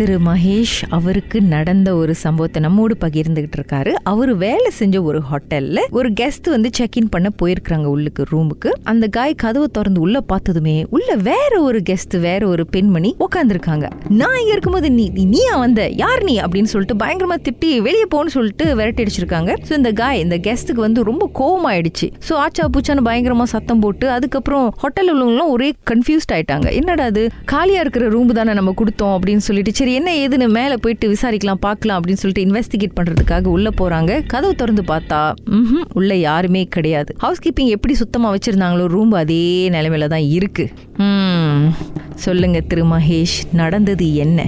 திரு மகேஷ் அவருக்கு நடந்த ஒரு சம்பவத்தை நம்மோடு பகிர்ந்துகிட்டு இருக்காரு. அவர் வேலை செஞ்ச ஒரு ஹோட்டல்ல ஒரு கெஸ்ட் வந்து செக் இன் பண்ண போயிருக்காங்க உள்ளுக்கு ரூமுக்கு அந்த காய் கதவை திறந்து உள்ள பார்த்ததுமே உள்ள வேற ஒரு கெஸ்ட் வேற ஒரு பெண்மணி உட்காந்துருக்காங்க நான் இங்க இருக்கும்போது நீ நீ- நீயா வந்த? யார் நீ? அப்படின்னு சொல்லிட்டு பயங்கரமா திட்டி வெளியே போன்னு சொல்லிட்டு விரட்டி அடிச்சிருக்காங்க. ஸோ இந்த காய் இந்த கெஸ்ட்டுக்கு வந்து ரொம்ப கோவமாயிடுச்சு. ஸோ ஆச்சா பூச்சான்னு பயங்கரமா சத்தம் போட்டு அதுக்கப்புறம் ஹோட்டல் உள்ளவங்களும் ஒரே கன்ஃபியூஸ்ட் ஆயிட்டாங்க. என்னடா அது? காலியா இருக்கிற ரூம் தானே நம்ம கொடுத்தோம் அப்படின்னு சொல்லிட்டு சரி என்ன ஏதுன்னு மேலே போயிட்டு விசாரிக்கலாம் பார்க்கலாம் அப்படின்னு சொல்லிட்டு இன்வெஸ்டிகேட் பண்றதுக்காக உள்ள போறாங்க. கதவு திறந்து பார்த்தா ம்ஹும், உள்ள யாருமே கிடையாது. ஹவுஸ் கீப்பிங் எப்படி சுத்தமா வச்சிருந்தாங்களோ ரூம் அதே நிலைமையில தான் இருக்கு. சொல்லுங்கள் சொல்லுங்க திரு மகேஷ் நடந்தது என்ன?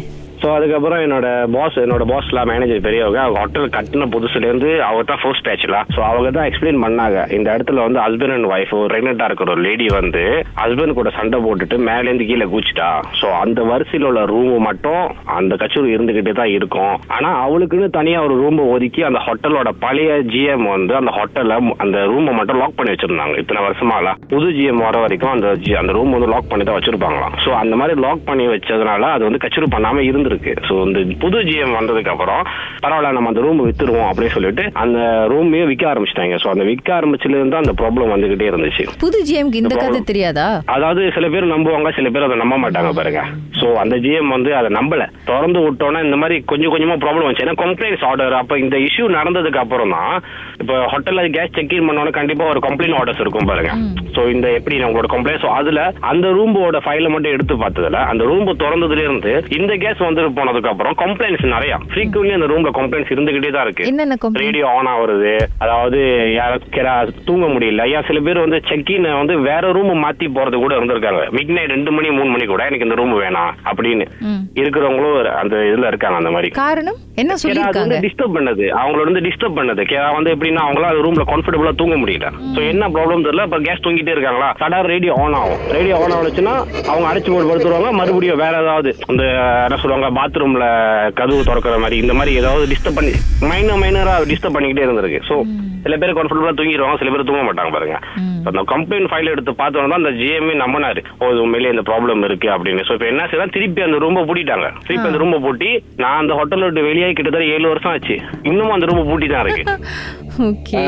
ஸோ அதுக்கப்புறம் என்னோட பாஸ் என்னோட பாஸ்லாம் மேனேஜர் பெரியவங்க அவங்க ஹோட்டல் கட்டின புதுசுலேருந்து அவங்க தான் ஃபர்ஸ்ட் பேச்சுலாம் ஸோ அவங்க தான் எக்ஸ்பிளைன் பண்ணாங்க. இந்த இடத்துல வந்து ஹஸ்பண்ட் அண்ட் ஒய்ஃப் ஒரு இருக்கிற ஒரு லேடி வந்து ஹஸ்பண்ட் கூட சண்டை போட்டுட்டு மேலேருந்து கீழே கூச்சிட்டா ஸோ அந்த வரிசையில் உள்ள ரூம் மட்டும் அந்த கச்சூர் இருந்துகிட்டே தான் இருக்கும். ஆனால் அவளுக்குன்னு தனியாக ஒரு ரூம் ஒதுக்கி அந்த ஹோட்டலோட பழைய ஜிஎம் வந்து அந்த ஹோட்டலில் அந்த ரூமை மட்டும் லாக் பண்ணி வச்சிருந்தாங்க. இத்தனை வருஷமால. புது ஜிஎம் வர வரைக்கும் அந்த அந்த ரூம் வந்து லாக் பண்ணி தான் வச்சிருப்பாங்களாம். ஸோ அந்த மாதிரி லாக் பண்ணி வச்சதுனால அது வந்து கச்சூரி பண்ணாம இருந்திருக்கு ஸோ இந்த புது ஜிஎம் வந்ததுக்கு அப்புறம் பரவாயில்ல நம்ம அந்த ரூம் வித்துருவோம் அப்படின்னு சொல்லிட்டு அந்த ரூமையும் விற்க ஆரம்பிச்சிட்டாங்க. ஸோ அந்த விற்க ஆரம்பிச்சதுல இருந்து அந்த ப்ராப்ளம் வந்துகிட்டே இருந்துச்சு. புது ஜிஎம்க்கு இந்த கதை தெரியாதா? அதாவது சில பேர் நம்புவாங்க சில பேர் அதை நம்ப மாட்டாங்க பாருங்க. சோ அந்த ஜிஎம் வந்து அதை நம்பல. திறந்து விட்டோன்னா இந்த மாதிரி கொஞ்சம் கொஞ்சமா ப்ராப்ளம் வந்துச்சு. ஏன்னா கம்ப்ளைண்ட்ஸ் ஆர்டர் அப்ப இந்த இஷ்யூ நடந்ததுக்கு அப்புறம் தான் இப்போ ஹோட்டல்ல கேஸ் செக் இன் பண்ணோன்னா கண்டிப்பா ஒரு கம்ப்ளைண்ட் ஆர்டர்ஸ் இருக்கும் பாருங்க. சோ இந்த எப்படி உங்களோட கம்ப்ளைண்ட் ஸோ அதுல அந்த ரூம்போட ஃபைல மட்டும் எடுத்து பார்த்ததுல அந்த ரூம் திறந்ததுல இருந்து இந்த கேஸ் வந்து போனதுக்கு அப்புறம் கம்ப்ளைண்ட்ஸ் நிறைய. ஃப்ரீக்வன்லி அந்த ரூம்ல கம்ப்ளைண்ட்ஸ் இருந்துகிட்டே தான் இருக்கு? ரேடியோ ஆன் ஆகுறது அதாவது தூங்க முடியல. ஐயா சில பேர் வந்து செக்கின் வந்து வேற ரூம் மாத்தி போறது கூட இருந்திருக்காங்க. மிட் நைட் ரெண்டு மணி மூணு மணி கூட எனக்கு இந்த ரூம் வேணாம் அப்படின்னு. இருக்கிறவங்களும் அந்த இதுல இருக்காங்க அந்த மாதிரி. காரணம்? என்ன வந்து டிஸ்டர்ப் பண்ணது. அவங்களோட வந்து டிஸ்டர்ப் பண்ணது. வந்து எப்படின்னா அவங்களால ரூம்ல கம்ஃபர்டபுளா தூங்க முடியல. சோ என்ன ப்ராப்ளம் தெரியல? இப்ப கேஸ் தூங்கிட்டே இருக்காங்களா? சடா ரேடியோ ஆன் ஆகும். ரேடியோ ஆன் ஆனிச்சுன்னா அவங்க அடைச்சு போட்டு படுத்துருவாங்க. மறுபடியும் வேற ஏதாவது இந்த என்ன சொல்லுவாங்க பாத்ரூம்ல கதவு திறக்கிற மாதிரி இந்த மாதிரி ஏதாவது டிஸ்டர்ப் பண்ணி மைனர் மைனரா டிஸ்டர்ப் பண்ணிக்கிட்டே இருந்திருக்கு. சோ சில பேர் கம்ஃபர்டபுளா தூங்கிடுவாங்க சில பேர் தூங்க மாட்டாங்க பாருங்க. அந்த கம்ப்ளைண்ட் ஃபைல் எடுத்து பார்த்தோன்னா தான் அந்த ஜிஎம்ஏ நம்பினாரு. ஓ இது உண்மையிலேயே இந்த ப்ராப்ளம் இருக்கு அப்படின்னு. சோ இப்போ என்ன செய்யலாம் திருப்பி அந்த ரூமை பூட்டிட்டாங்க. திருப்பி அந்த ரூமை பூட்டி நான் அந்த ஹோட்டல் விட்டு வெளியே கிட்டத்தட்ட ஏழு வருஷம் ஆச்சு. இன்னமும் அந்த ரூமை பூட்டி தான் இருக்கு. ஓகே.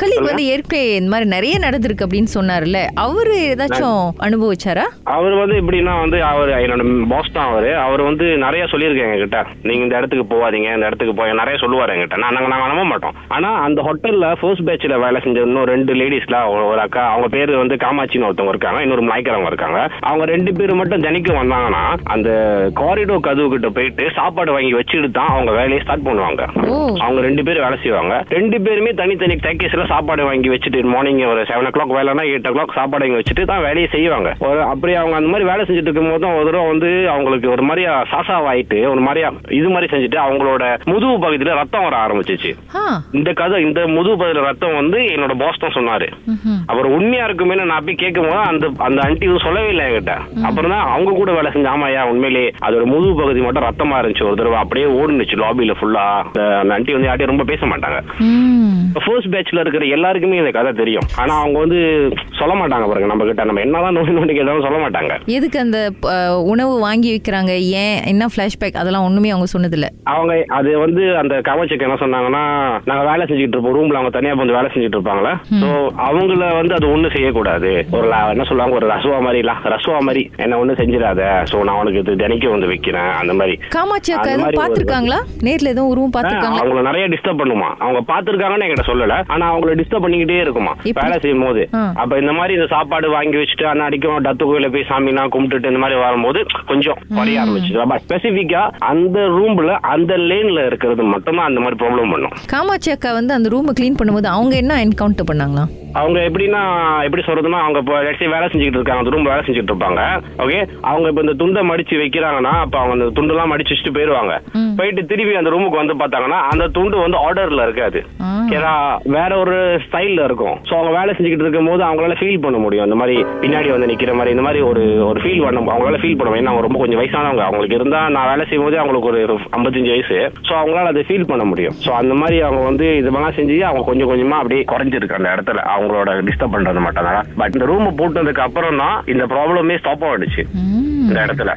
கலீக். வந்து ஏற்கனவே இந்த மாதிரி நிறைய நடந்திருக்கு அப்படின்னு சொன்னார்ல அவரு ஏதாச்சும் அனுபவிச்சாரா? அவர் வந்து எப்படின்னா வந்து அவர் என்னோட பாஸ் தான் அவரு. அவர் வந்து நிறைய சொல்லியிருக்காங்க என்கிட்ட. நீங்க இந்த இடத்துக்கு போவாதீங்க இந்த இடத்துக்கு போய் நிறைய சொல்லுவாரு என்கிட்ட. நான் நாங்க நாங்க நம்ப மாட்டோம். ஆனா அந்த ஹோட்டல்ல ஃபர்ஸ்ட் பேட்ச்ல வேலை செஞ்ச இன்னும் ரெண்டு லேடிஸ்ல ஒரு அக்கா அவங்க பேரு வந்து காமாட்சின்னு ஒருத்தவங்க இருக்காங்க இன்னொரு மலைக்கிறவங்க இருக்காங்க. அவங்க ரெண்டு பேரும் மட்டும் ஜனிக்கு வந்தாங்கன்னா அந்த காரிடோர் கதவு கிட்ட போயிட்டு சாப்பாடு வாங்கி வச்சுட்டு தான் அவங்க வேலையை ஸ்டார்ட் பண்ணுவாங்க. அவங்க ரெண்டு பேரும் வேலை செய்வாங்க. ரெண்டு பேருமே தனித்தனி பேக்கேஜ்ல சாப்பாடு வாங்கி வச்சுட்டு மார்னிங் ஒரு செவன் ஓ கிளாக் வேலைனா எயிட் ஓ கிளாக் சாப்பாடு வாங்கி வச்சுட்டு தான் வேலையை செய்வாங்க. ஒரு அப்படி அவங்க அந்த மாதிரி வேலை செஞ்சுட்டு இருக்கும் போது தான் ஒரு தடவை வந்து அவங்களுக்கு ஒரு மாதிரியா சாசாவாயிட்டு ஒரு மாதிரியா இது மாதிரி செஞ்சுட்டு அவங்களோட முதுகு பகுதியில ரத்தம் வர ஆரம்பிச்சிச்சு. இந்த கதை இந்த முதுகு பகுதியில ரத்தம் வந்து என்னோட பாஸ் தான் சொன்னாரு. அவர் உண்மையா இருக்குமே நான் போய் கேட்கும் போது அந்த அந்த ஆண்டி வந்து சொல்லவே இல்லை என்கிட்ட. அப்புறம் தான் அவங்க கூட வேலை செஞ்ச ஆமாயா உண்மையிலேயே அதோட முதுகு பகுதி மட்டும் ரத்தமா இருந்துச்சு ஒரு தடவை. அப்படியே ஓடுனுச்சு லாபியில ஃபுல்லா அந்த ஆண்டி வந்து யார்ட்டையும் ரொம்ப பேச மாட்டாங்க. ஃபர்ஸ்ட் பேட்ச்ல இருக்கிற எல்லாருக்குமே இந்த கதை தெரியும். ஆனா அவங்க வந்து சொல்ல மாட்டாங்க பாருங்க நம்ம கிட்ட. நம்ம என்னதான் நோய் நோண்டி கேட்டாலும் சொல்ல மாட்டாங்க. எதுக்கு அந்த உணவு வாங்கி வைக்கிறாங்க? ஏன்? என்ன ஃபிளாஷ்பேக் அதெல்லாம் ஒண்ணுமே அவங்க சொன்னதில்ல. அவங்க அது வந்து அந்த கவச்சுக்கு என்ன சொன்னாங்கன்னா நாங்க வேலை செஞ்சுட்டு இருப்போம். ரூம்ல அவங்க தனியா வந்து வேலை செஞ்சுட்டு இருப்பாங்களா? சோ அவங்கள வந்து அது ஒண்ணும் செய்யக்கூடாது. ஒரு என்ன சொல்லுவாங்க? ஒரு ரசுவா மாதிரி இல்ல. ரசுவா மாதிரி என்ன ஒண்ணும் செஞ்சிடாத. சோ நான் உனக்கு இது தினைக்கும் வந்து வைக்கிறேன். அந்த மாதிரி. காமாட்சி அக்கா எதுவும் பார்த்திருக்காங்களா நேர்ல எதுவும் உருவம் ஆ, பார்த்திருக்காங்களா அவங்கள நிறைய டிஸ்டர்ப் பண்ணுமா? அவங்க பாத்துருக்காங்கன்னு என்கிட்ட சொல்லல. ஆனா அவங்கள டிஸ்டர்ப் பண்ணிக்கிட்டே இருக்குமா? வேலை செய்யும் போது. அப்ப இந்த மாதிரி இந்த சாப்பாடு வாங்கி வச்சுட்டு அண்ணா அடிக்கும் டத்து கோயில போய் சாமினா கும்பிட்டுட்டு இந்த மாதிரி வரும்போது கொஞ்சம் குறைய ஆரம்பிச்சு ரொம்ப ஸ்பெசிபிக்கா அந்த ரூம்ல அந்த லேன்ல இருக்கிறது மட்டும்தான் அந்த மாதிரி ப்ராப்ளம் பண்ணும். காமாட்சி அக்கா வந்து அந்த ரூமை க்ளீன் பண்ணும்போது அவங்க என்ன என்கவுண்டர் பண்ணாங்களா அவங்க எப்படின்னா எப்படி சொல்றதுன்னா அவங்க இப்போ say வேலை செஞ்சுக்கிட்டு இருக்காங்க அந்த ரூம் வேலை செஞ்சுட்டு இருப்பாங்க. ஓகே அவங்க இப்போ இந்த துண்டை மடிச்சு வைக்கிறாங்கன்னா அப்ப அவங்க அந்த துண்டெல்லாம் மடிச்சு வச்சுட்டு போயிருவாங்க. போயிட்டு திரும்பி அந்த ரூமுக்கு வந்து பார்த்தாங்கன்னா அந்த துண்டு வந்து ஆர்டர்ல இருக்காது. ஏன்னா வேற ஒரு ஸ்டைல்ல இருக்கும். சோ அவங்க வேலை செஞ்சுக்கிட்டு இருக்கும் போது அவங்களால ஃபீல் பண்ண முடியும். இந்த மாதிரி பின்னாடி வந்து நிக்கிற மாதிரி இந்த மாதிரி ஒரு ஒரு ஃபீல் பண்ண அவங்களால ஃபீல் பண்ண ஏன்னா அவங்க ரொம்ப கொஞ்சம் வயசானவங்க. அவங்களுக்கு இருந்தா நான் வேலை செய்யும் போது அவங்களுக்கு ஒரு ஐம்பத்தஞ்சு வயசு. சோ அவங்களால அதை ஃபீல் பண்ண முடியும். சோ அந்த மாதிரி அவங்க வந்து இதெல்லாம் செஞ்சு அவங்க கொஞ்சம் கொஞ்சமா அப்படியே குறைஞ்சிருக்கு அந்த இடத்துல. அவங்க அவங்களோட டிஸ்டர்ப் பண்றது மட்டும் தான். பட் இந்த ரூம் போட்டதுக்கு அப்புறம் தான் இந்த ப்ராப்ளமே ஸ்டாப் ஆயிடுச்சு. இந்த இடத்துல.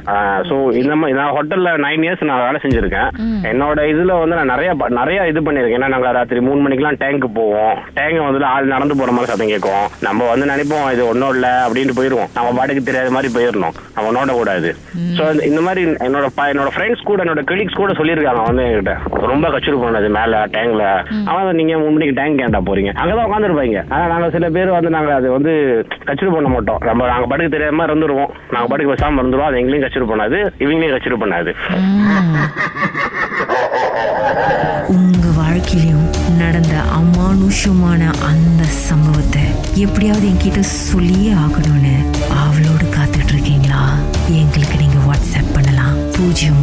சோ இந்த மாதிரி நான் ஹோட்டல்ல நைன் இயர்ஸ் நான் வேலை செஞ்சிருக்கேன். என்னோட இதுல வந்து நான் நிறைய நிறைய இது பண்ணிருக்கேன் ஏன்னா நாங்க ராத்திரி மூணு மணிக்கெல்லாம் டேங்க் போவோம். டேங்க் வந்து ஆள் நடந்து போற மாதிரி சத்தம் கேட்கும். நம்ம வந்து நினைப்போம் இது ஒன்றும் இல்ல அப்படின்ட்டு போயிருவோம் நம்ம பாட்டுக்கு தெரியாத மாதிரி போயிடணும். நம்ம நோட்ட கூடாது. சோ இந்த மாதிரி என்னோட என்னோட ஃப்ரெண்ட்ஸ் கூட என்னோட கிளிக்ஸ் கூட சொல்லியிருக்காங்க வந்து என்கிட்ட. ரொம்ப கச்சிரு பண்ணது மேல டேங்க்ல அவன் நீங்க மூணு மணிக்கு டேங்க் ஏன்டா போறீங்க? அங்கதான் உட்காந்துருப்பாங்க ஆனா நாங்க சில பேர் வந்து நாங்க அது வந்து கச்சிடு பண்ண மாட்டோம். நம்ம நாங்க பாட்டுக்கு தெரியாம இருந்துருவோம். நாங்க பாட்டுக்கு பேசாம இருந்துருவோம். அது எங்களையும் கச்சிடு பண்ணாது. இவங்களையும் கச்சிடு பண்ணாது. உங்க வாழ்க்கையிலும் நடந்த அமானுஷமான அந்த சம்பவத்தை எப்படியாவது என்கிட்ட சொல்லியே ஆகணும்னு அவளோடு காத்துட்டு இருக்கீங்களா? எங்களுக்கு நீங்க வாட்ஸ்அப் பண்ணலாம். பூஜ்ஜியம்